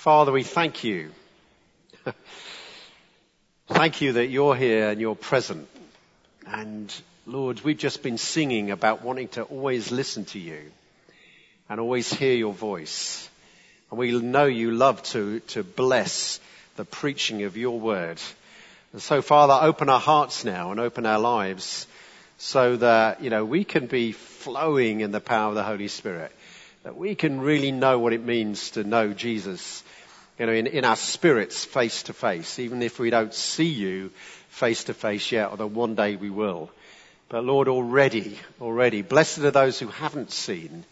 Father, we thank you. thank you that you're here and you're present. And Lord, we've just been singing about wanting to always listen to you and always hear your voice. And we know you love to, to bless the preaching of your word. And so, Father, open our hearts now and open our lives so that, you know, we can be flowing in the power of the Holy Spirit. That we can really know what it means to know Jesus you know, in, in our spirits face to face, even if we don't see you face to face yet, although one day we will. But Lord, already, already, blessed are those who haven't seen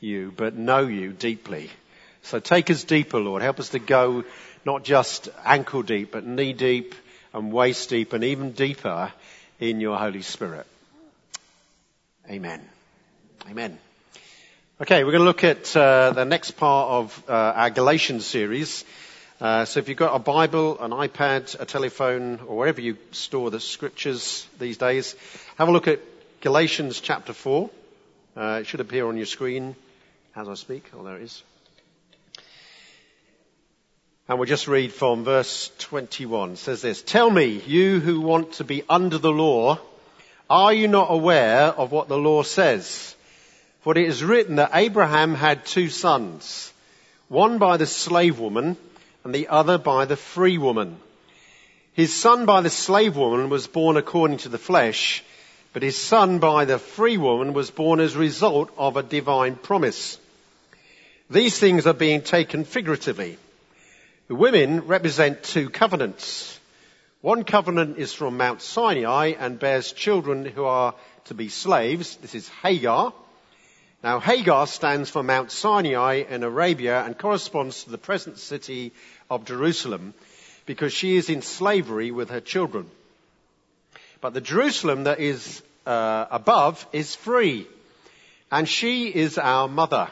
you, but know you deeply. So take us deeper, Lord. Help us to go not just ankle deep, but knee deep and waist deep and even deeper in your Holy Spirit. Amen. Amen. Okay, we're going to look at uh, the next part of uh, our Galatians series. Uh, so if you've got a Bible, an iPad, a telephone, or wherever you store the scriptures these days, have a look at Galatians chapter 4. Uh, it should appear on your screen as I speak. Oh, there it is. And we'll just read from verse 21. It says this, Tell me, you who want to be under the law, are you not aware of what the law says? For it is written that Abraham had two sons, one by the slave woman and the other by the free woman. His son by the slave woman was born according to the flesh, but his son by the free woman was born as a result of a divine promise. These things are being taken figuratively. The women represent two covenants. One covenant is from Mount Sinai and bears children who are to be slaves. This is Hagar. Now, Hagar stands for Mount Sinai in Arabia and corresponds to the present city of Jerusalem because she is in slavery with her children. But the Jerusalem that is uh, above is free, and she is our mother.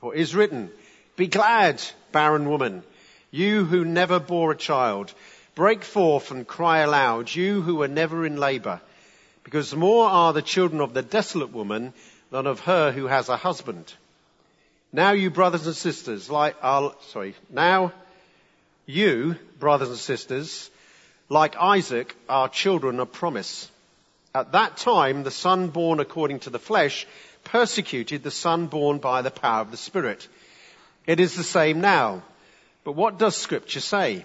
For it is written, Be glad, barren woman, you who never bore a child. Break forth and cry aloud, you who were never in labor. Because more are the children of the desolate woman than of her who has a husband. Now you brothers and sisters, like, sorry, now you, brothers and sisters, like Isaac, are children of promise. At that time, the son born according to the flesh persecuted the son born by the power of the Spirit. It is the same now. But what does scripture say?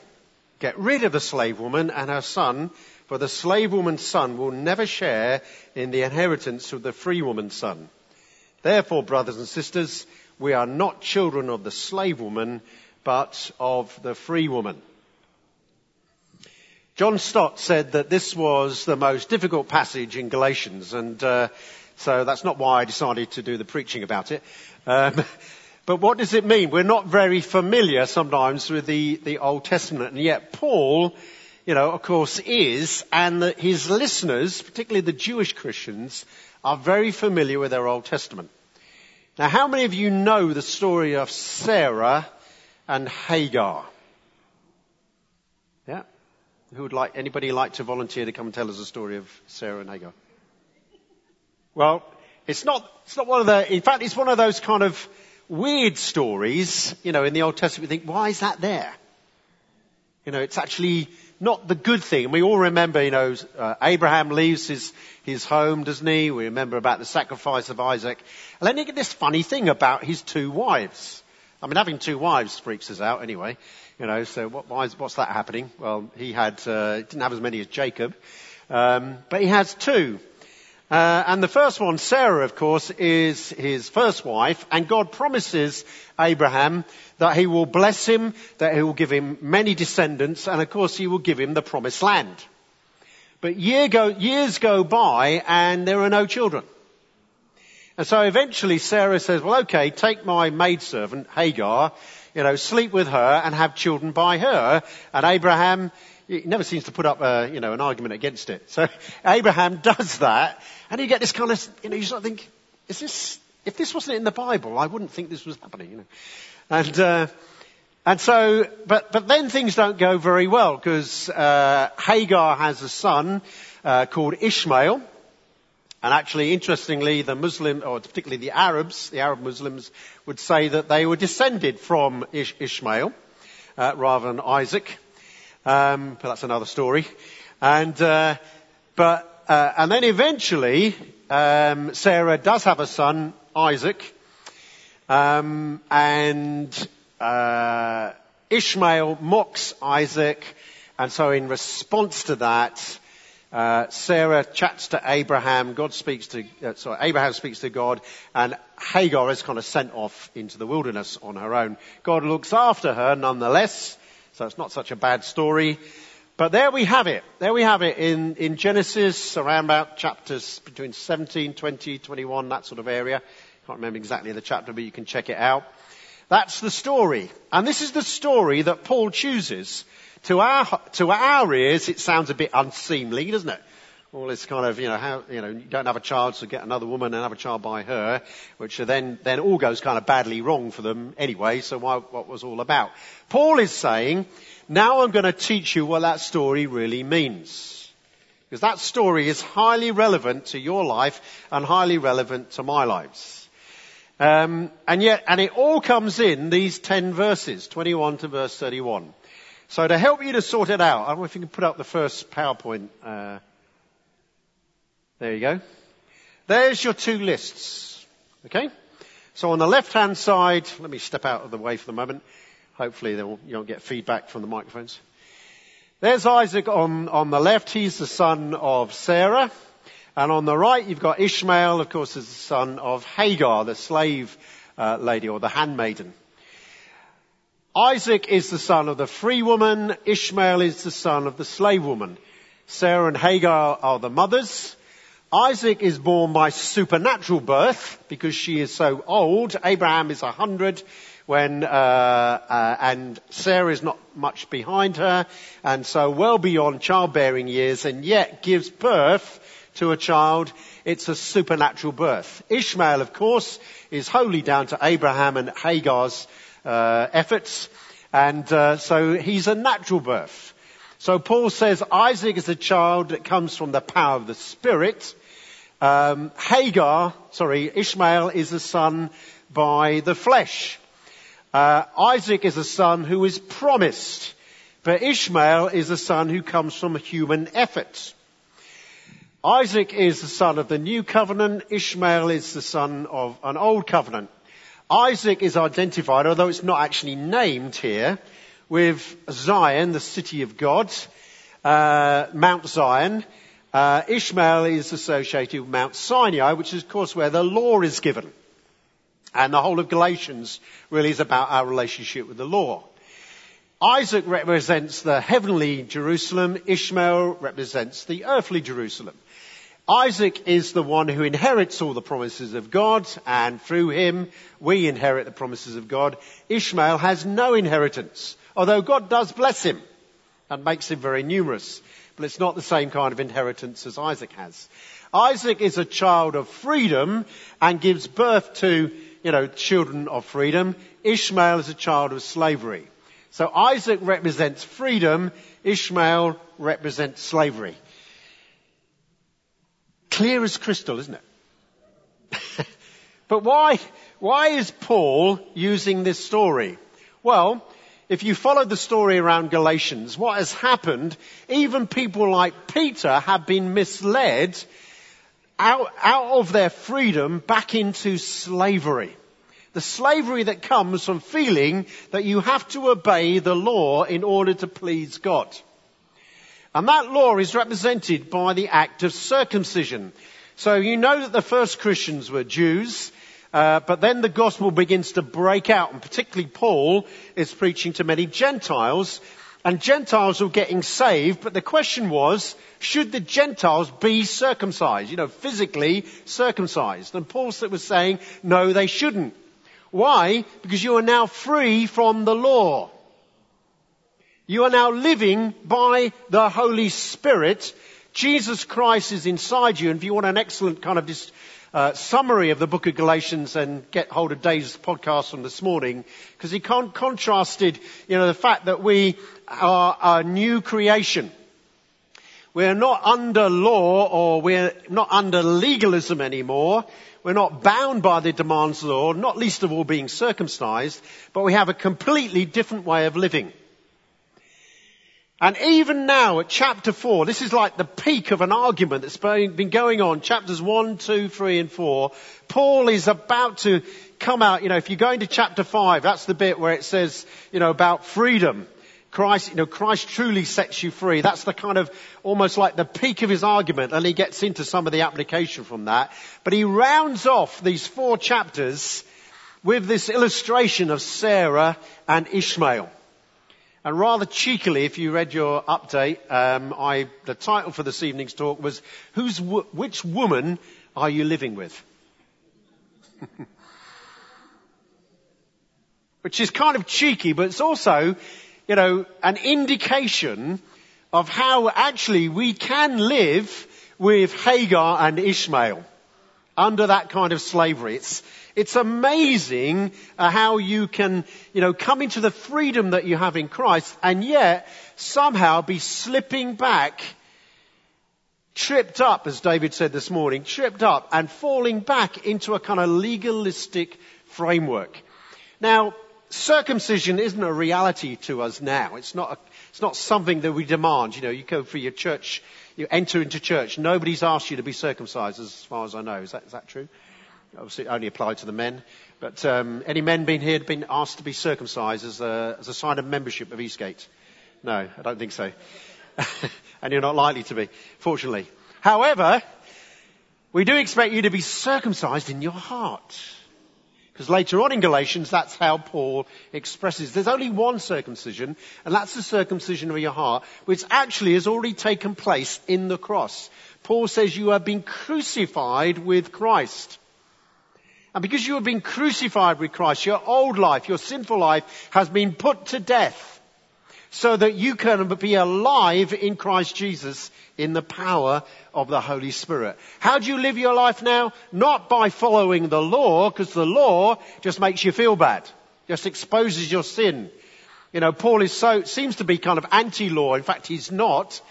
Get rid of the slave woman and her son, for the slave woman's son will never share in the inheritance of the free woman's son. Therefore, brothers and sisters, we are not children of the slave woman, but of the free woman. John Stott said that this was the most difficult passage in Galatians, and uh, so that's not why I decided to do the preaching about it. Um, but what does it mean? We're not very familiar sometimes with the, the Old Testament, and yet Paul, you know, of course, is, and the, his listeners, particularly the Jewish Christians, are very familiar with their Old Testament. Now, how many of you know the story of Sarah and Hagar? Yeah? Who would like, anybody like to volunteer to come and tell us the story of Sarah and Hagar? Well, it's not, it's not one of the, in fact, it's one of those kind of weird stories, you know, in the Old Testament. We think, why is that there? You know, it's actually not the good thing. We all remember, you know, uh, Abraham leaves his, his home, doesn't he? We remember about the sacrifice of Isaac. And then you get this funny thing about his two wives. I mean, having two wives freaks us out anyway. You know, so what, why is, what's that happening? Well, he had, uh, didn't have as many as Jacob. Um, but he has two. Uh, and the first one, Sarah, of course, is his first wife, and God promises Abraham that he will bless him, that he will give him many descendants, and of course he will give him the promised land. But year go, years go by and there are no children. And so eventually Sarah says, well okay, take my maidservant, Hagar, you know, sleep with her and have children by her. And Abraham, he never seems to put up a, you know, an argument against it. So Abraham does that and you get this kind of, you know, you sort of think, is this, if this wasn't in the Bible, I wouldn't think this was happening, you know. And, uh, and so, but, but then things don't go very well because uh, Hagar has a son uh, called Ishmael. And actually, interestingly, the Muslim, or particularly the Arabs, the Arab Muslims, would say that they were descended from Ish- Ishmael. uh, rather than Isaac. Um, but that's another story. And, uh, but, uh, and then eventually, um, Sarah does have a son, Isaac. Um, and, uh, Ishmael mocks Isaac. And so in response to that, uh, Sarah chats to Abraham. God speaks to, uh, sorry, Abraham speaks to God, and Hagar is kind of sent off into the wilderness on her own. God looks after her nonetheless, so it's not such a bad story. But there we have it. There we have it in, in Genesis, around about chapters between 17, 20, 21, that sort of area. Can't remember exactly the chapter, but you can check it out. That's the story. And this is the story that Paul chooses to our, to our ears, it sounds a bit unseemly, doesn't it? All this kind of, you know, how, you know, you don't have a child, so get another woman and have a child by her, which then, then all goes kind of badly wrong for them anyway, so why, what was all about? Paul is saying, now I'm going to teach you what that story really means. Because that story is highly relevant to your life and highly relevant to my lives. Um, and yet, and it all comes in these 10 verses, 21 to verse 31. So to help you to sort it out, I don't know if you can put up the first PowerPoint. Uh, there you go. There's your two lists. Okay? So on the left-hand side, let me step out of the way for the moment. Hopefully you don't get feedback from the microphones. There's Isaac on, on the left. He's the son of Sarah. And on the right, you've got Ishmael, of course, is the son of Hagar, the slave uh, lady or the handmaiden. Isaac is the son of the free woman. Ishmael is the son of the slave woman. Sarah and Hagar are the mothers. Isaac is born by supernatural birth because she is so old. Abraham is a hundred when, uh, uh, and Sarah is not much behind her and so well beyond childbearing years and yet gives birth to a child. It's a supernatural birth. Ishmael, of course, is wholly down to Abraham and Hagar's uh, efforts. And uh, so he's a natural birth. So Paul says Isaac is a child that comes from the power of the Spirit. Um, Hagar, sorry, Ishmael is a son by the flesh. Uh, Isaac is a son who is promised, but Ishmael is a son who comes from human effort. Isaac is the son of the new covenant. Ishmael is the son of an old covenant. Isaac is identified, although it's not actually named here, with Zion, the city of God, uh, Mount Zion. Uh, Ishmael is associated with Mount Sinai, which is of course where the law is given. And the whole of Galatians really is about our relationship with the law. Isaac represents the heavenly Jerusalem. Ishmael represents the earthly Jerusalem. Isaac is the one who inherits all the promises of God, and through him we inherit the promises of God. Ishmael has no inheritance, although God does bless him and makes him very numerous. But it's not the same kind of inheritance as Isaac has. Isaac is a child of freedom and gives birth to, you know, children of freedom. Ishmael is a child of slavery. So Isaac represents freedom, Ishmael represents slavery. Clear as crystal, isn't it? but why, why is Paul using this story? Well, if you follow the story around Galatians, what has happened, even people like Peter have been misled out, out of their freedom back into slavery. The slavery that comes from feeling that you have to obey the law in order to please God. And that law is represented by the act of circumcision. So you know that the first Christians were Jews, uh, but then the gospel begins to break out, and particularly Paul is preaching to many Gentiles, and Gentiles were getting saved, but the question was, should the Gentiles be circumcised? You know, physically circumcised. And Paul was saying, no, they shouldn't. Why? Because you are now free from the law. You are now living by the Holy Spirit. Jesus Christ is inside you. And if you want an excellent kind of this, uh, summary of the book of Galatians, and get hold of Dave's podcast from this morning, because he con- contrasted, you know, the fact that we are a new creation. We're not under law or we're not under legalism anymore. We're not bound by the demands of the law, not least of all being circumcised, but we have a completely different way of living. And even now at chapter 4, this is like the peak of an argument that's been going on, chapters 1, 2, 3 and 4. Paul is about to come out, you know, if you go into chapter 5, that's the bit where it says, you know, about freedom. Christ, you know, Christ truly sets you free. That's the kind of almost like the peak of his argument, and he gets into some of the application from that. But he rounds off these four chapters with this illustration of Sarah and Ishmael. And rather cheekily, if you read your update, um, I, the title for this evening's talk was "Who's which woman are you living with?" Which is kind of cheeky, but it's also, you know, an indication of how actually we can live with Hagar and Ishmael under that kind of slavery. It's, it's amazing uh, how you can, you know, come into the freedom that you have in Christ and yet somehow be slipping back, tripped up, as David said this morning, tripped up and falling back into a kind of legalistic framework. Now, circumcision isn't a reality to us now. It's not, a, it's not something that we demand. You know, you go for your church, you enter into church. Nobody's asked you to be circumcised as far as I know. Is that, is that true? Obviously, it only applied to the men. But um, any men been here been asked to be circumcised as a, as a sign of membership of Eastgate? No, I don't think so. and you're not likely to be, fortunately. However, we do expect you to be circumcised in your heart. Because later on in Galatians, that's how Paul expresses. There's only one circumcision, and that's the circumcision of your heart, which actually has already taken place in the cross. Paul says you have been crucified with Christ. And because you have been crucified with Christ, your old life, your sinful life has been put to death so that you can be alive in Christ Jesus in the power of the Holy Spirit. How do you live your life now? Not by following the law, because the law just makes you feel bad, just exposes your sin. You know, Paul is so, seems to be kind of anti-law. In fact, he's not.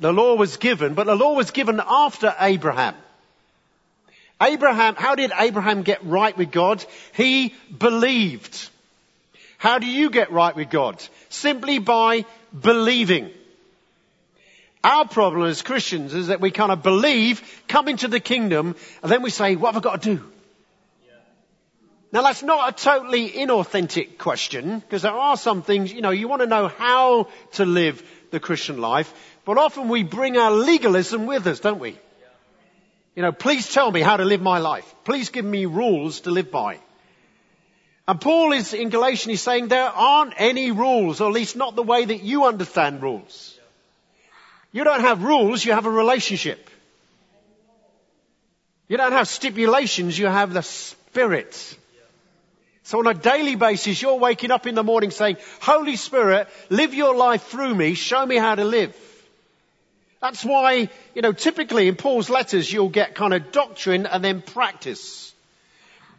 The law was given, but the law was given after Abraham. Abraham, how did Abraham get right with God? He believed. How do you get right with God? Simply by believing. Our problem as Christians is that we kind of believe, come into the kingdom, and then we say, what have I got to do? Now that's not a totally inauthentic question, because there are some things, you know, you want to know how to live the Christian life, but often we bring our legalism with us, don't we? You know, please tell me how to live my life. Please give me rules to live by. And Paul is in Galatians, he's saying there aren't any rules, or at least not the way that you understand rules. You don't have rules, you have a relationship. You don't have stipulations, you have the Spirit. So on a daily basis, you're waking up in the morning saying, Holy Spirit, live your life through me, show me how to live. That's why, you know, typically in Paul's letters you'll get kind of doctrine and then practice.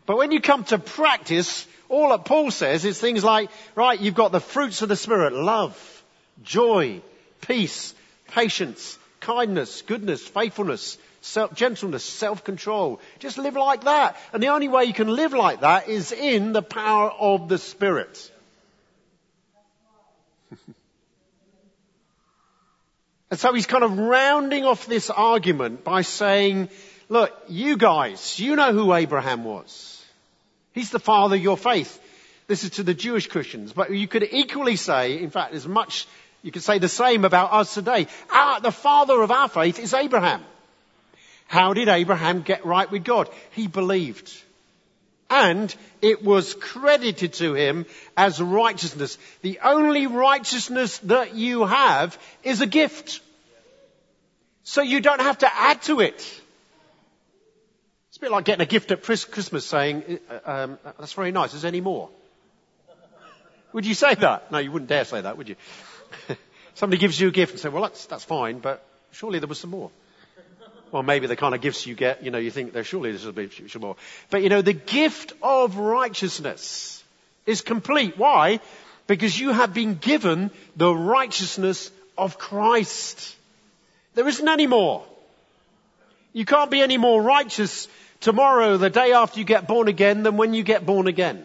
But when you come to practice, all that Paul says is things like, right, you've got the fruits of the Spirit, love, joy, peace, patience, kindness, goodness, faithfulness, self, gentleness, self-control. Just live like that. And the only way you can live like that is in the power of the Spirit. And so he's kind of rounding off this argument by saying, look, you guys, you know who Abraham was. He's the father of your faith. This is to the Jewish Christians. But you could equally say, in fact, as much, you could say the same about us today. Our, the father of our faith is Abraham. How did Abraham get right with God? He believed. And it was credited to him as righteousness. The only righteousness that you have is a gift. So you don't have to add to it. It's a bit like getting a gift at Christmas saying, uh, um, that's very nice, is there any more? Would you say that? No, you wouldn't dare say that, would you? Somebody gives you a gift and say, well, that's, that's fine, but surely there was some more. Well, maybe the kind of gifts you get, you know, you think there surely there's a bit more. But you know, the gift of righteousness is complete. Why? Because you have been given the righteousness of Christ. There isn't any more. You can't be any more righteous tomorrow, the day after you get born again, than when you get born again.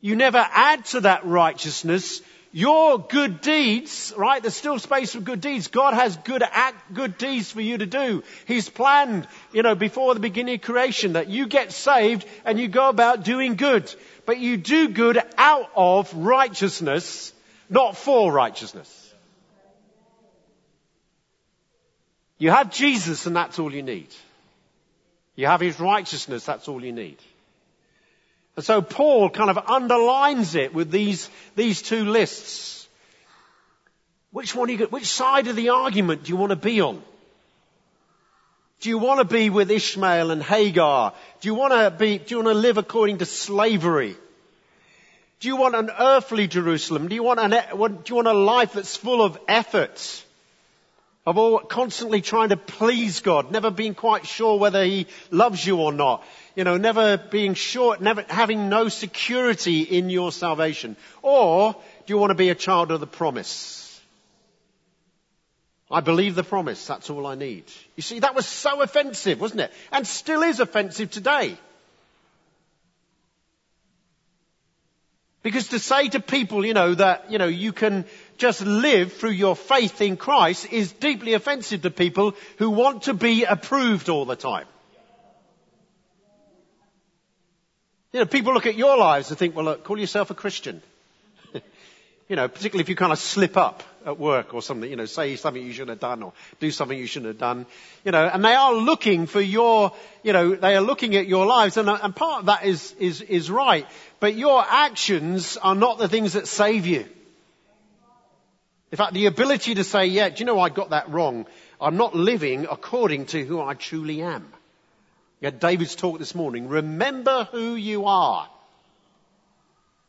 You never add to that righteousness. Your good deeds, right? There's still space for good deeds. God has good act, good deeds for you to do. He's planned, you know, before the beginning of creation that you get saved and you go about doing good. But you do good out of righteousness, not for righteousness. You have Jesus and that's all you need. You have his righteousness, that's all you need. And so Paul kind of underlines it with these, these two lists. Which one you, which side of the argument do you want to be on? Do you want to be with Ishmael and Hagar? Do you want to be, do you want to live according to slavery? Do you want an earthly Jerusalem? Do you want an, do you want a life that's full of effort? Of all constantly trying to please God, never being quite sure whether He loves you or not you know, never being sure, never having no security in your salvation? Or do you want to be a child of the promise? I believe the promise, that's all I need. You see, that was so offensive, wasn't it? And still is offensive today. Because to say to people, you know, that, you know, you can just live through your faith in Christ is deeply offensive to people who want to be approved all the time. You know, people look at your lives and think, well, look, call yourself a Christian. you know, particularly if you kind of slip up at work or something, you know, say something you shouldn't have done or do something you shouldn't have done, you know, and they are looking for your, you know, they are looking at your lives and, and part of that is, is, is right. But your actions are not the things that save you. In fact, the ability to say, yeah, do you know I got that wrong? I'm not living according to who I truly am. Had David's talk this morning. Remember who you are.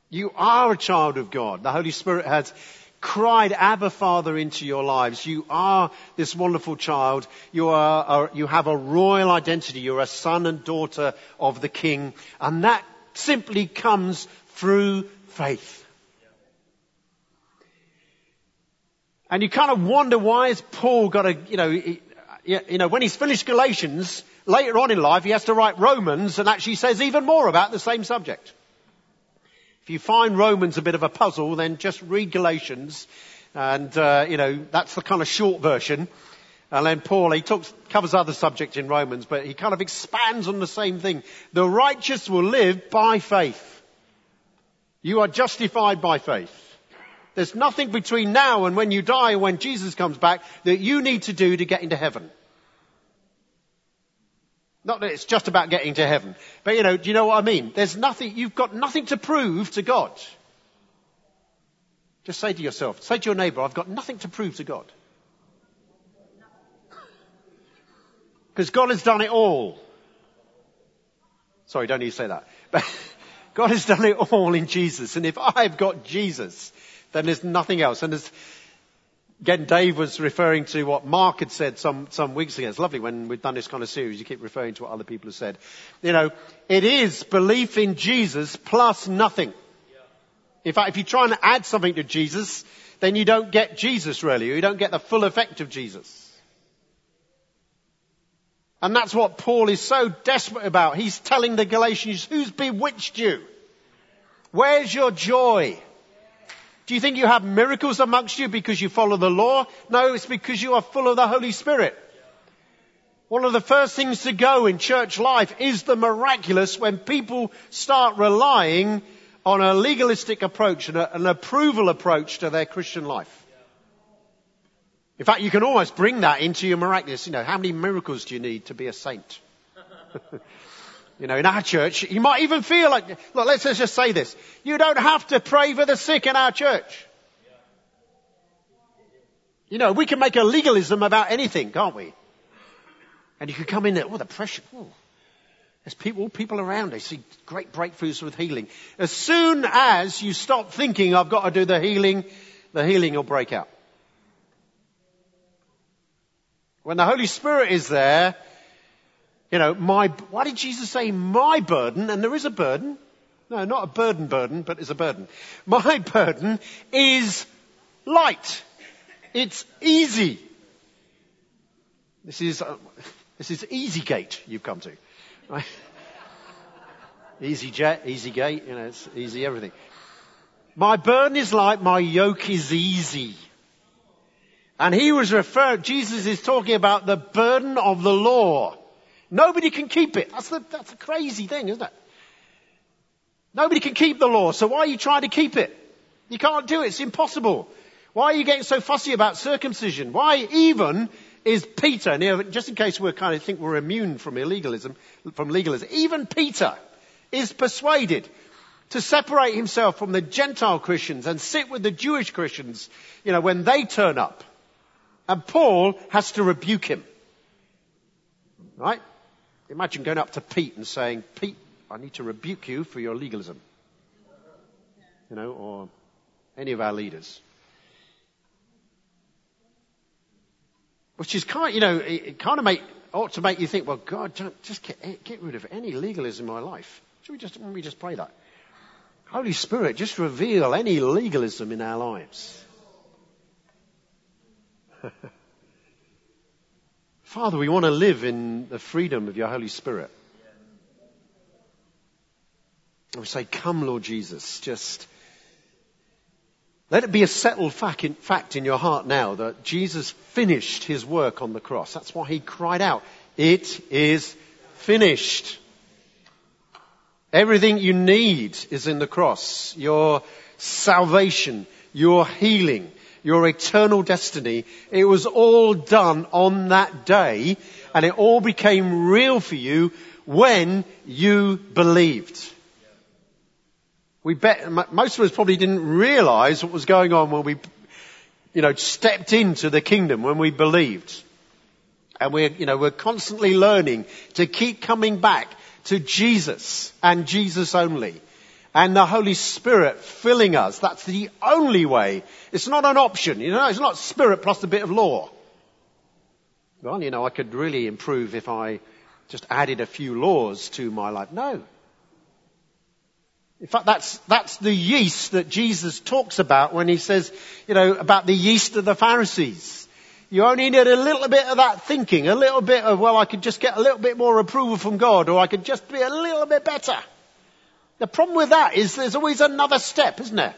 You are a child of God. The Holy Spirit has cried Abba Father into your lives. You are this wonderful child. You are, you have a royal identity. You're a son and daughter of the King. And that simply comes through faith. And you kind of wonder why has Paul got a, you know, you know, when he's finished Galatians, later on in life he has to write Romans and actually says even more about the same subject. If you find Romans a bit of a puzzle, then just read Galatians and, uh, you know, that's the kind of short version. And then Paul, he talks, covers other subjects in Romans, but he kind of expands on the same thing. The righteous will live by faith. You are justified by faith. There's nothing between now and when you die and when Jesus comes back that you need to do to get into heaven. Not that it's just about getting to heaven. But you know, do you know what I mean? There's nothing, you've got nothing to prove to God. Just say to yourself, say to your neighbour, I've got nothing to prove to God. Because God has done it all. Sorry, don't need to say that. But God has done it all in Jesus. And if I've got Jesus, then there's nothing else. And there's, Again, Dave was referring to what Mark had said some, some weeks ago. It's lovely when we've done this kind of series, you keep referring to what other people have said. You know, it is belief in Jesus plus nothing. In fact, if you try and add something to Jesus, then you don't get Jesus really. You don't get the full effect of Jesus. And that's what Paul is so desperate about. He's telling the Galatians, who's bewitched you? Where's your joy? Do you think you have miracles amongst you because you follow the law? No, it's because you are full of the Holy Spirit. One of the first things to go in church life is the miraculous when people start relying on a legalistic approach and a, an approval approach to their Christian life. In fact, you can almost bring that into your miraculous. You know, how many miracles do you need to be a saint? You know, in our church, you might even feel like, look, let's just say this. You don't have to pray for the sick in our church. You know, we can make a legalism about anything, can't we? And you can come in there, oh, the pressure, oh. There's people, people around, they see great breakthroughs with healing. As soon as you stop thinking, I've got to do the healing, the healing will break out. When the Holy Spirit is there, you know, my, why did Jesus say my burden? And there is a burden. No, not a burden burden, but it's a burden. My burden is light. It's easy. This is, uh, this is easy gate you've come to. Right? Easy jet, easy gate, you know, it's easy everything. My burden is light, my yoke is easy. And he was referring, Jesus is talking about the burden of the law. Nobody can keep it. That's the, that's a crazy thing, isn't it? Nobody can keep the law, so why are you trying to keep it? You can't do it, it's impossible. Why are you getting so fussy about circumcision? Why even is Peter, and you know, just in case we kind of think we're immune from illegalism, from legalism, even Peter is persuaded to separate himself from the Gentile Christians and sit with the Jewish Christians, you know, when they turn up. And Paul has to rebuke him. Right? Imagine going up to Pete and saying, Pete, I need to rebuke you for your legalism. You know, or any of our leaders. Which is kind, you know, it kind of make, ought to make you think, well, God, just get, eh, get rid of any legalism in my life. Should we just, we just pray that? Holy Spirit, just reveal any legalism in our lives. Father, we want to live in the freedom of your Holy Spirit. And we say, Come, Lord Jesus, just let it be a settled fact in, fact in your heart now that Jesus finished his work on the cross. That's why he cried out, It is finished. Everything you need is in the cross. Your salvation, your healing, your eternal destiny. It was all done on that day and it all became real for you when you believed. We bet, most of us probably didn't realize what was going on when we, you know, stepped into the kingdom when we believed. And we're, you know, we're constantly learning to keep coming back to Jesus and Jesus only. And the Holy Spirit filling us. That's the only way. It's not an option. You know, it's not spirit plus a bit of law. Well, you know, I could really improve if I just added a few laws to my life. No. In fact, that's, that's the yeast that Jesus talks about when he says, you know, about the yeast of the Pharisees. You only need a little bit of that thinking, a little bit of, well, I could just get a little bit more approval from God, or I could just be a little bit better. The problem with that is there's always another step, isn't there?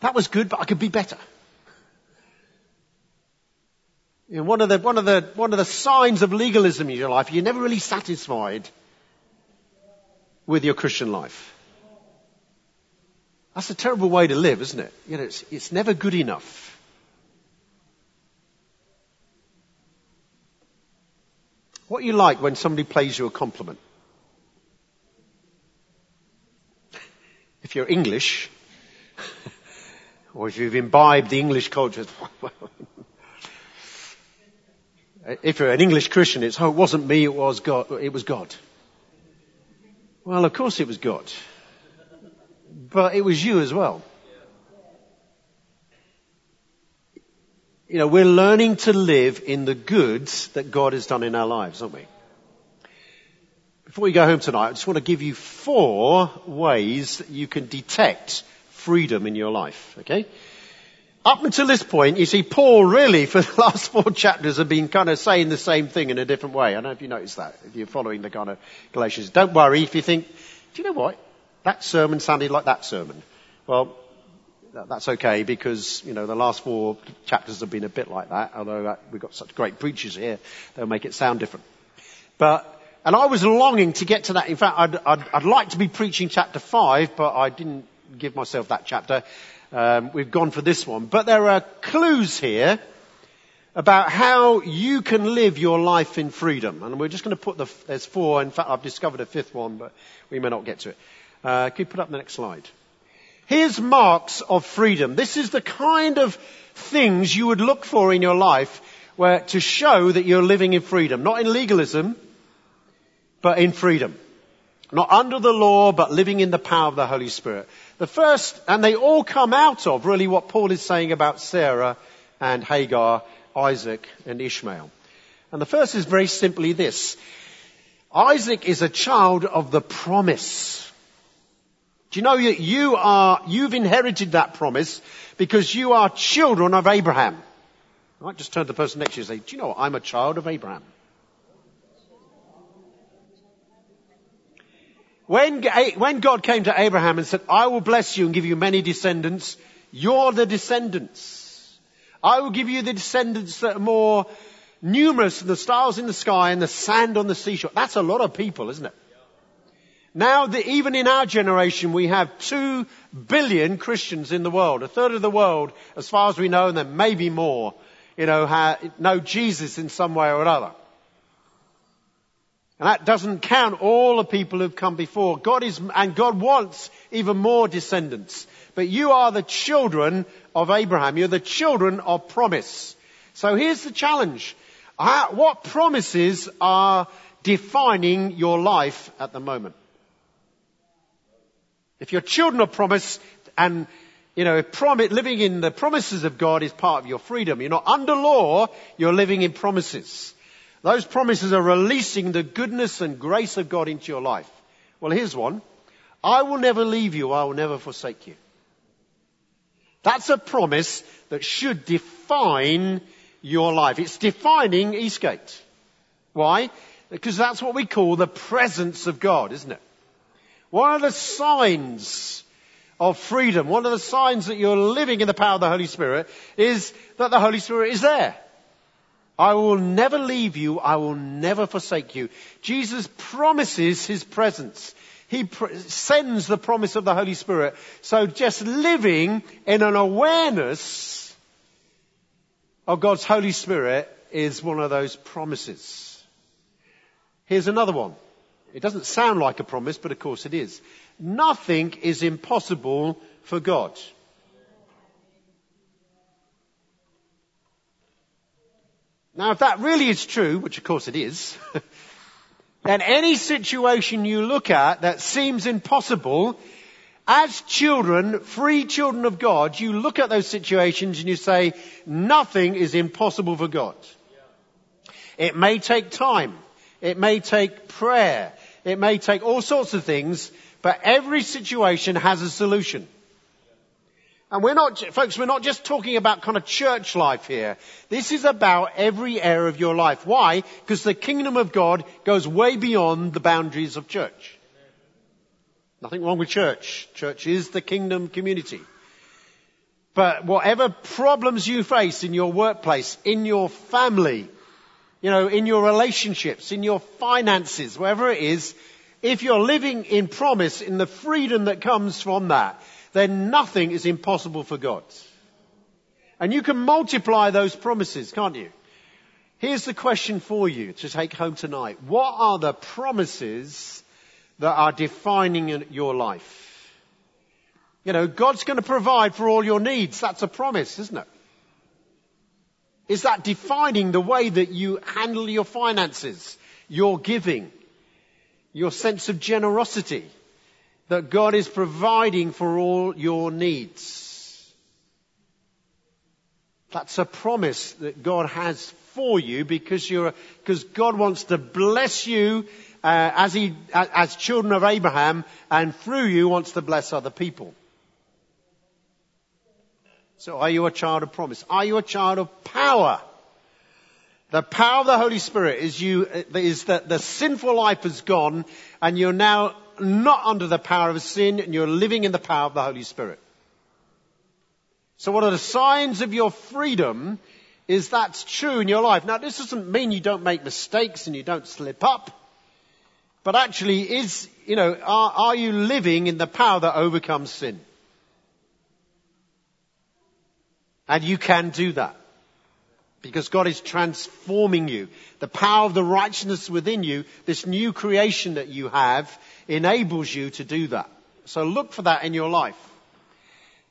That was good, but I could be better. You know, one of the, one of the, one of the signs of legalism in your life, you're never really satisfied with your Christian life. That's a terrible way to live, isn't it? You know, it's, it's never good enough. What are you like when somebody plays you a compliment? If you're English, or if you've imbibed the English culture, if you're an English Christian, it's, oh, it wasn't me, it was God, it was God. Well, of course it was God. But it was you as well. you know, we're learning to live in the goods that God has done in our lives, aren't we? Before we go home tonight, I just want to give you four ways that you can detect freedom in your life, okay? Up until this point, you see, Paul really, for the last four chapters, have been kind of saying the same thing in a different way. I don't know if you noticed that, if you're following the kind of Galatians. Don't worry if you think, do you know what? That sermon sounded like that sermon. Well, that's okay because, you know, the last four chapters have been a bit like that, although uh, we've got such great preachers here, they'll make it sound different. But, and I was longing to get to that. In fact, I'd, I'd, I'd like to be preaching chapter five, but I didn't give myself that chapter. Um, we've gone for this one. But there are clues here about how you can live your life in freedom. And we're just going to put the, there's four. In fact, I've discovered a fifth one, but we may not get to it. Uh, can you put up the next slide? Here's marks of freedom. This is the kind of things you would look for in your life where, to show that you're living in freedom. Not in legalism, but in freedom. Not under the law, but living in the power of the Holy Spirit. The first, and they all come out of really what Paul is saying about Sarah and Hagar, Isaac and Ishmael. And the first is very simply this. Isaac is a child of the promise. Do you know that you are, you've inherited that promise because you are children of Abraham? I might just turn to the person next to you and say, do you know what? I'm a child of Abraham. When, when God came to Abraham and said, I will bless you and give you many descendants, you're the descendants. I will give you the descendants that are more numerous than the stars in the sky and the sand on the seashore. That's a lot of people, isn't it? Now, even in our generation, we have two billion Christians in the world. A third of the world, as far as we know, and there may be more, you know, know Jesus in some way or another. And that doesn't count all the people who've come before. God is, and God wants even more descendants. But you are the children of Abraham. You're the children of promise. So here's the challenge. Uh, what promises are defining your life at the moment? If you're children of promise and you know, living in the promises of God is part of your freedom. You're not under law, you're living in promises. Those promises are releasing the goodness and grace of God into your life. Well, here's one. I will never leave you, I will never forsake you. That's a promise that should define your life. It's defining Eastgate. Why? Because that's what we call the presence of God, isn't it? One of the signs of freedom, one of the signs that you're living in the power of the Holy Spirit is that the Holy Spirit is there. I will never leave you. I will never forsake you. Jesus promises his presence. He pr- sends the promise of the Holy Spirit. So just living in an awareness of God's Holy Spirit is one of those promises. Here's another one. It doesn't sound like a promise, but of course it is. Nothing is impossible for God. Now, if that really is true, which of course it is, then any situation you look at that seems impossible, as children, free children of God, you look at those situations and you say, nothing is impossible for God. It may take time. It may take prayer. It may take all sorts of things, but every situation has a solution. And we're not, folks, we're not just talking about kind of church life here. This is about every area of your life. Why? Because the kingdom of God goes way beyond the boundaries of church. Nothing wrong with church. Church is the kingdom community. But whatever problems you face in your workplace, in your family, you know, in your relationships, in your finances, wherever it is, if you're living in promise, in the freedom that comes from that, then nothing is impossible for God. And you can multiply those promises, can't you? Here's the question for you to take home tonight. What are the promises that are defining your life? You know, God's going to provide for all your needs. That's a promise, isn't it? Is that defining the way that you handle your finances, your giving, your sense of generosity? That God is providing for all your needs. That's a promise that God has for you because you're, because God wants to bless you uh, as he, as children of Abraham and through you wants to bless other people. So are you a child of promise? Are you a child of power? The power of the Holy Spirit is you, is that the sinful life has gone and you're now not under the power of sin and you're living in the power of the Holy Spirit. So what are the signs of your freedom is that's true in your life. Now this doesn't mean you don't make mistakes and you don't slip up. But actually is, you know, are, are you living in the power that overcomes sin? And you can do that. Because God is transforming you. The power of the righteousness within you, this new creation that you have, enables you to do that. So look for that in your life.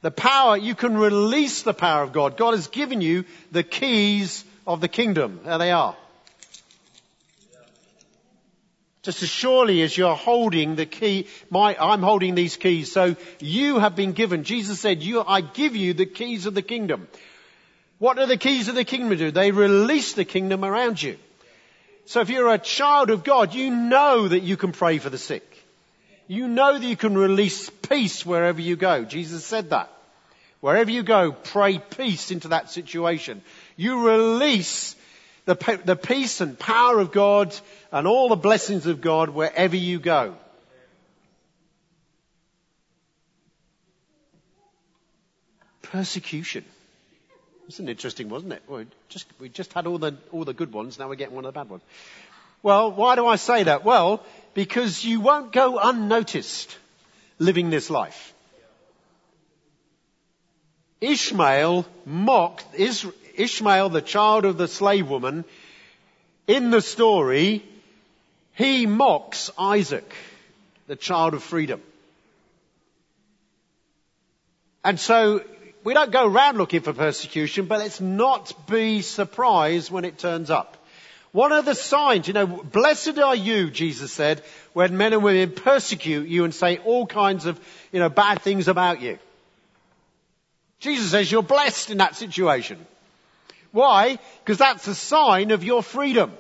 The power, you can release the power of God. God has given you the keys of the kingdom. There they are. Just as surely as you're holding the key, my, I'm holding these keys. So you have been given. Jesus said, you, I give you the keys of the kingdom. What do the keys of the kingdom do? They release the kingdom around you. So if you're a child of God, you know that you can pray for the sick. You know that you can release peace wherever you go. Jesus said that. Wherever you go, pray peace into that situation. You release the, the peace and power of God and all the blessings of God wherever you go. Persecution. It's an interesting, wasn't it? We just, we just had all the, all the good ones, now we're getting one of the bad ones. Well, why do I say that? Well, because you won't go unnoticed living this life. Ishmael mocked, Ishmael, the child of the slave woman, in the story, he mocks Isaac, the child of freedom. And so we don't go around looking for persecution, but let's not be surprised when it turns up. One of the signs, you know, blessed are you, Jesus said, when men and women persecute you and say all kinds of, you know, bad things about you. Jesus says you're blessed in that situation. Why? Because that's a sign of your freedom.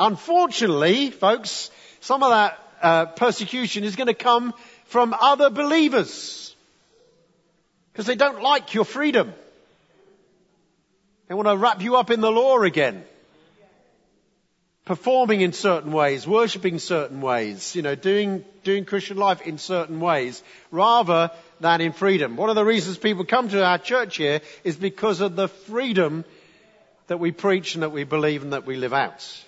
Unfortunately, folks, some of that uh, persecution is going to come from other believers. Because they don't like your freedom. They want to wrap you up in the law again. Performing in certain ways, worshipping certain ways, you know, doing, doing Christian life in certain ways, rather than in freedom. One of the reasons people come to our church here is because of the freedom that we preach and that we believe and that we live out.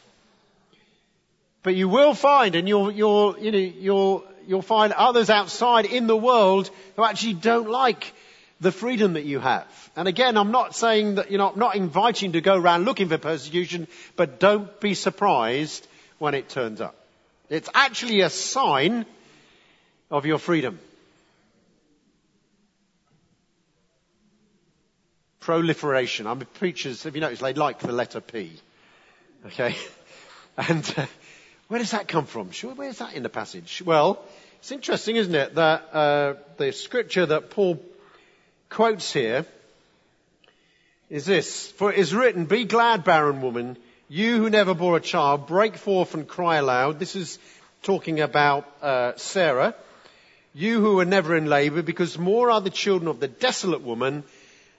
But you will find, and you'll, you'll, you know, you'll, you'll find others outside in the world who actually don't like the freedom that you have. And again, I'm not saying that, you know, I'm not inviting to go around looking for persecution, but don't be surprised when it turns up. It's actually a sign of your freedom. Proliferation. I'm a preachers, have you noticed, they like the letter P. Okay? And uh, where does that come from? Sure, where's that in the passage? Well, it's interesting, isn't it, that uh, the scripture that Paul quotes here is this. For it is written, Be glad, barren woman, you who never bore a child, break forth and cry aloud. This is talking about uh, Sarah. You who are never in labor, because more are the children of the desolate woman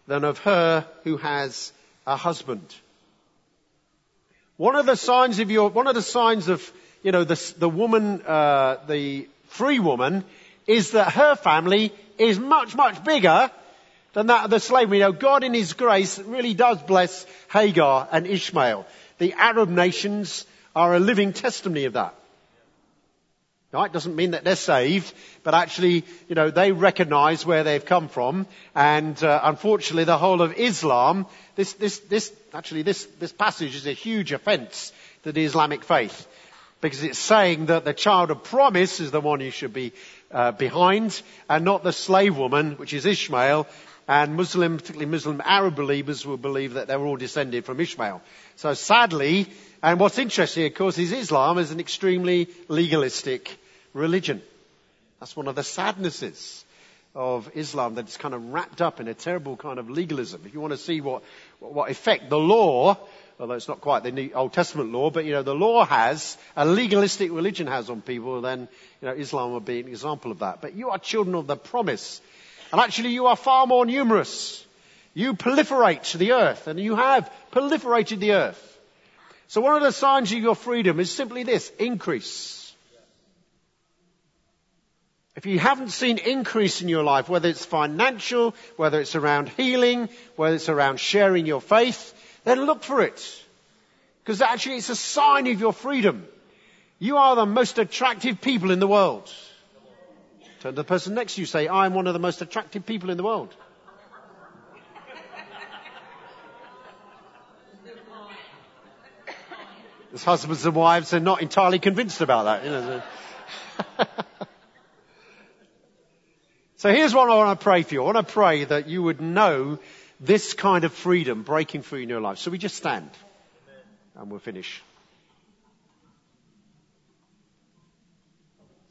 than of her who has a husband. One of the signs of your, one of the signs of, you know, the, the woman, uh, the free woman, is that her family is much, much bigger than that of the slave. We know God in His grace really does bless Hagar and Ishmael. The Arab nations are a living testimony of that. Now, Right? Doesn't mean that they're saved, but actually, you know, they recognize where they've come from. And uh, unfortunately, the whole of Islam, this, this, this, actually, this, this passage is a huge offense to the Islamic faith. Because it's saying that the child of promise is the one you should be uh, behind, and not the slave woman, which is Ishmael, and Muslim, particularly Muslim Arab believers will believe that they're all descended from Ishmael. So sadly, and what's interesting, of course, is Islam is an extremely legalistic religion. That's one of the sadnesses of Islam that it's kind of wrapped up in a terrible kind of legalism. If you want to see what, what effect the law, although it's not quite the Old Testament law, but you know, the law has, a legalistic religion has on people, then, you know, Islam would be an example of that. But you are children of the promise. And actually you are far more numerous. You proliferate the earth, and you have proliferated the earth. So one of the signs of your freedom is simply this, increase. If you haven't seen increase in your life, whether it's financial, whether it's around healing, whether it's around sharing your faith, then look for it. Because actually it's a sign of your freedom. You are the most attractive people in the world. To the person next to you say, I'm one of the most attractive people in the world. As husbands and wives they're not entirely convinced about that. You know. so here's what I want to pray for you. I want to pray that you would know this kind of freedom breaking through in your life. So we just stand and we'll finish.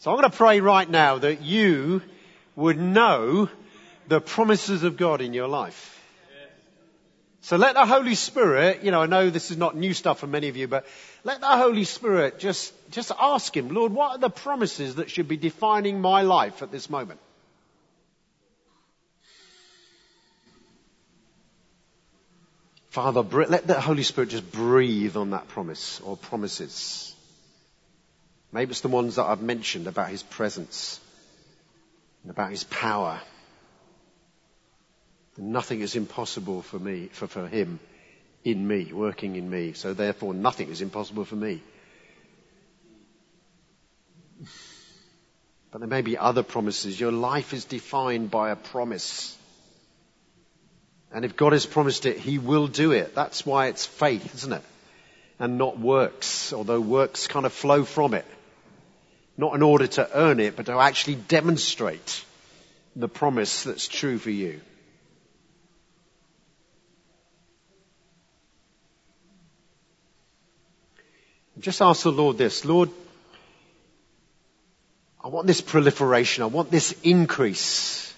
So I'm going to pray right now that you would know the promises of God in your life. So let the Holy Spirit, you know, I know this is not new stuff for many of you, but let the Holy Spirit just, just ask Him, Lord, what are the promises that should be defining my life at this moment? Father, let the Holy Spirit just breathe on that promise or promises. Maybe it's the ones that I've mentioned about his presence and about his power. Nothing is impossible for me, for, for him in me, working in me. So therefore nothing is impossible for me. But there may be other promises. Your life is defined by a promise. And if God has promised it, He will do it. That's why it's faith, isn't it? And not works, although works kind of flow from it. Not in order to earn it, but to actually demonstrate the promise that's true for you. Just ask the Lord this. Lord, I want this proliferation. I want this increase.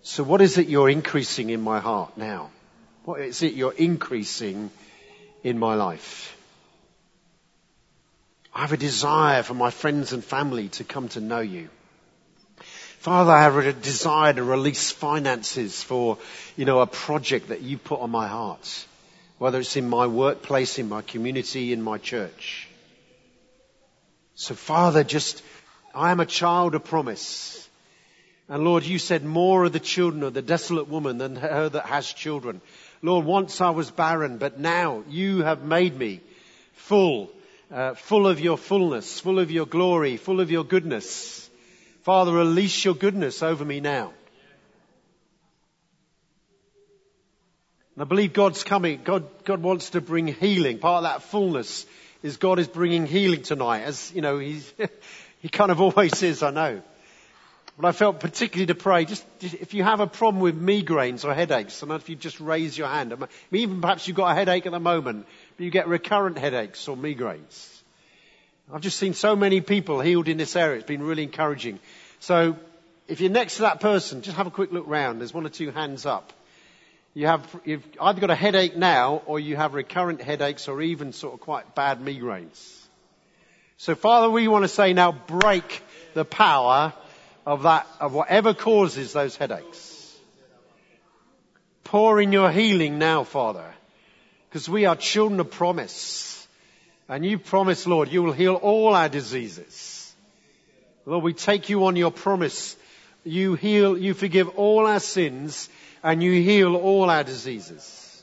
So what is it you're increasing in my heart now? What is it you're increasing in my life? I have a desire for my friends and family to come to know you. Father, I have a desire to release finances for, you know, a project that you put on my heart. Whether it's in my workplace, in my community, in my church. So Father, just I am a child of promise. And Lord, you said more of the children of the desolate woman than her that has children. Lord, once I was barren, but now you have made me full, uh, full of your fullness, full of your glory, full of your goodness. Father, release your goodness over me now. And I believe God's coming. God, God wants to bring healing. Part of that fullness is God is bringing healing tonight. As, you know, he's, He kind of always is, I know. But I felt particularly to pray, just, if you have a problem with migraines or headaches, know if you just raise your hand. Even perhaps you've got a headache at the moment, but you get recurrent headaches or migraines. I've just seen so many people healed in this area. It's been really encouraging. So if you're next to that person, just have a quick look round. There's one or two hands up. You have, you've either got a headache now or you have recurrent headaches or even sort of quite bad migraines. So Father, we want to say now break the power of that, of whatever causes those headaches. Pour in your healing now, Father, because we are children of promise. And you promise, Lord, you will heal all our diseases. Lord, we take you on your promise. You heal, you forgive all our sins and you heal all our diseases.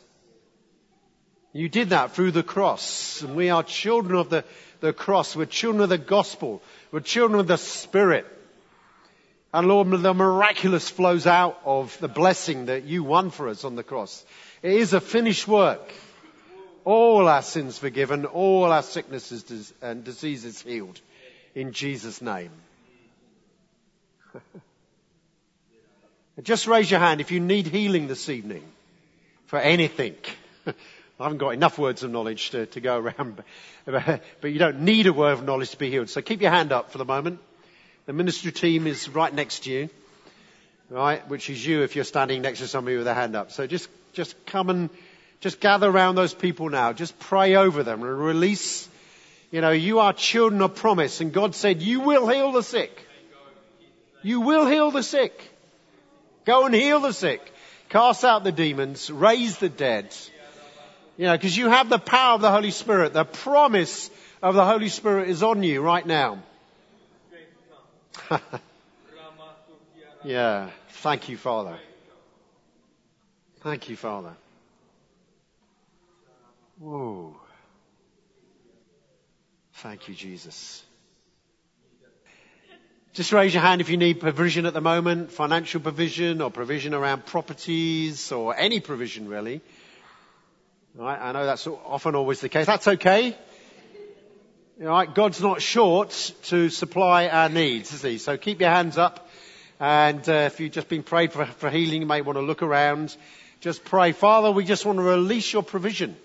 You did that through the cross and we are children of the the cross. We're children of the gospel. We're children of the Spirit. And Lord, the miraculous flows out of the blessing that you won for us on the cross. It is a finished work. All our sins forgiven, all our sicknesses and diseases healed. In Jesus' name. Just raise your hand if you need healing this evening for anything. I haven't got enough words of knowledge to, to go around, but, but you don't need a word of knowledge to be healed. So keep your hand up for the moment. The ministry team is right next to you, right? Which is you if you're standing next to somebody with a hand up. So just, just come and just gather around those people now. Just pray over them and release. You know, you are children of promise and God said you will heal the sick. You will heal the sick. Go and heal the sick. Cast out the demons. Raise the dead. You know, because you have the power of the Holy Spirit. The promise of the Holy Spirit is on you right now. yeah. Thank you, Father. Thank you, Father. Whoa. Thank you, Jesus. Just raise your hand if you need provision at the moment, financial provision or provision around properties or any provision really. Right? I know that's often always the case. That's okay. Right? God's not short to supply our needs, is he? So keep your hands up. And uh, if you've just been prayed for, for healing, you may want to look around. Just pray, Father, we just want to release your provision.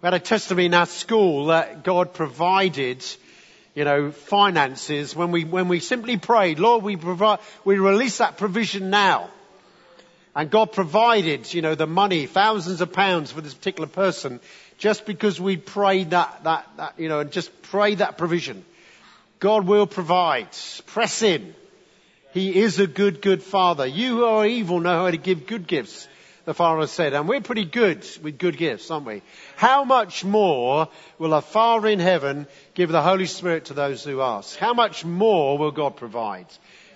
We had a testimony in our school that God provided, you know, finances when we, when we simply prayed, Lord, we provide, we release that provision now. And God provided, you know, the money, thousands of pounds for this particular person, just because we prayed that, that, that, you know, and just prayed that provision. God will provide. Press in. He is a good, good father. You who are evil know how to give good gifts. The Father said, and we're pretty good with good gifts, aren't we? How much more will a Father in heaven give the Holy Spirit to those who ask? How much more will God provide?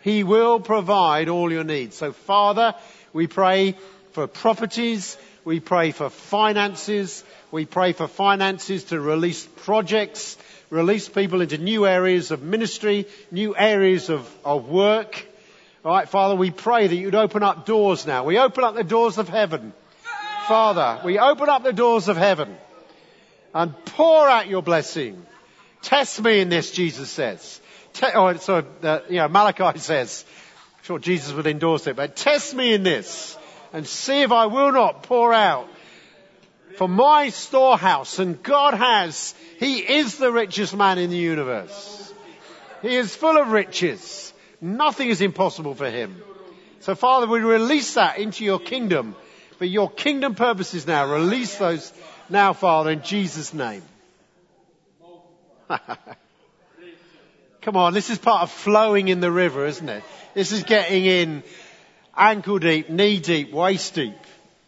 He will provide all your needs. So Father, we pray for properties, we pray for finances, we pray for finances to release projects, release people into new areas of ministry, new areas of, of work. All right, Father, we pray that you'd open up doors now. We open up the doors of heaven. Father, we open up the doors of heaven and pour out your blessing. Test me in this, Jesus says. Te- oh, so, uh, you know, Malachi says, I'm sure Jesus would endorse it, but test me in this and see if I will not pour out for my storehouse. And God has, He is the richest man in the universe. He is full of riches. Nothing is impossible for him. So Father, we release that into your kingdom. For your kingdom purposes now. Release those now, Father, in Jesus' name. Come on, this is part of flowing in the river, isn't it? This is getting in ankle deep, knee deep, waist deep.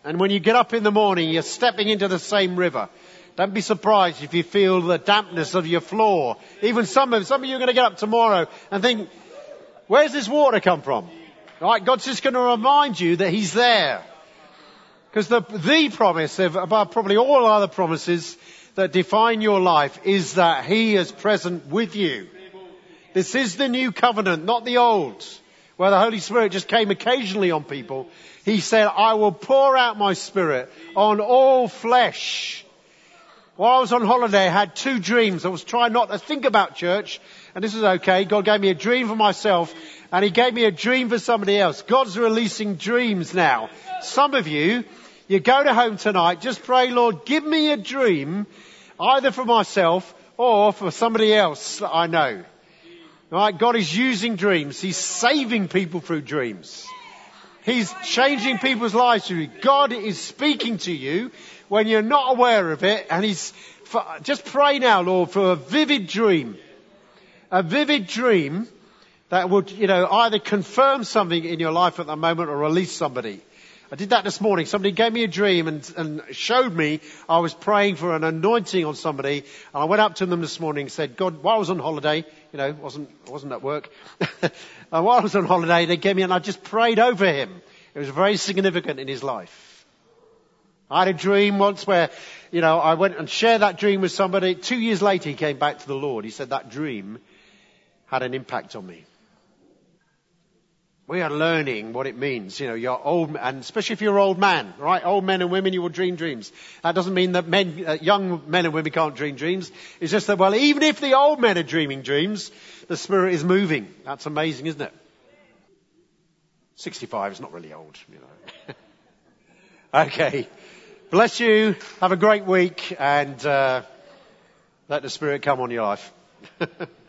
And when you get up in the morning, you're stepping into the same river. Don't be surprised if you feel the dampness of your floor. Even some of, some of you are going to get up tomorrow and think, Where's this water come from? Right? God's just going to remind you that He's there. Because the, the promise of, probably all other promises that define your life is that He is present with you. This is the new covenant, not the old, where the Holy Spirit just came occasionally on people. He said, I will pour out my Spirit on all flesh. While I was on holiday, I had two dreams. I was trying not to think about church and this is okay. God gave me a dream for myself and He gave me a dream for somebody else. God's releasing dreams now. Some of you, you go to home tonight, just pray, Lord, give me a dream either for myself or for somebody else that I know. Right? God is using dreams. He's saving people through dreams. He's changing people's lives through. God is speaking to you when you're not aware of it and He's, just pray now, Lord, for a vivid dream a vivid dream that would, you know, either confirm something in your life at the moment or release somebody. I did that this morning. Somebody gave me a dream and, and showed me I was praying for an anointing on somebody. And I went up to them this morning and said, God, while I was on holiday, you know, wasn't, wasn't at work. and uh, while I was on holiday, they gave me and I just prayed over him. It was very significant in his life. I had a dream once where, you know, I went and shared that dream with somebody. Two years later, he came back to the Lord. He said that dream had an impact on me. We are learning what it means, you know, you're old, and especially if you're an old man, right? Old men and women, you will dream dreams. That doesn't mean that men, uh, young men and women can't dream dreams. It's just that, well, even if the old men are dreaming dreams, the Spirit is moving. That's amazing, isn't it? 65 is not really old, you know. okay. Bless you. Have a great week and, uh, let the Spirit come on your life.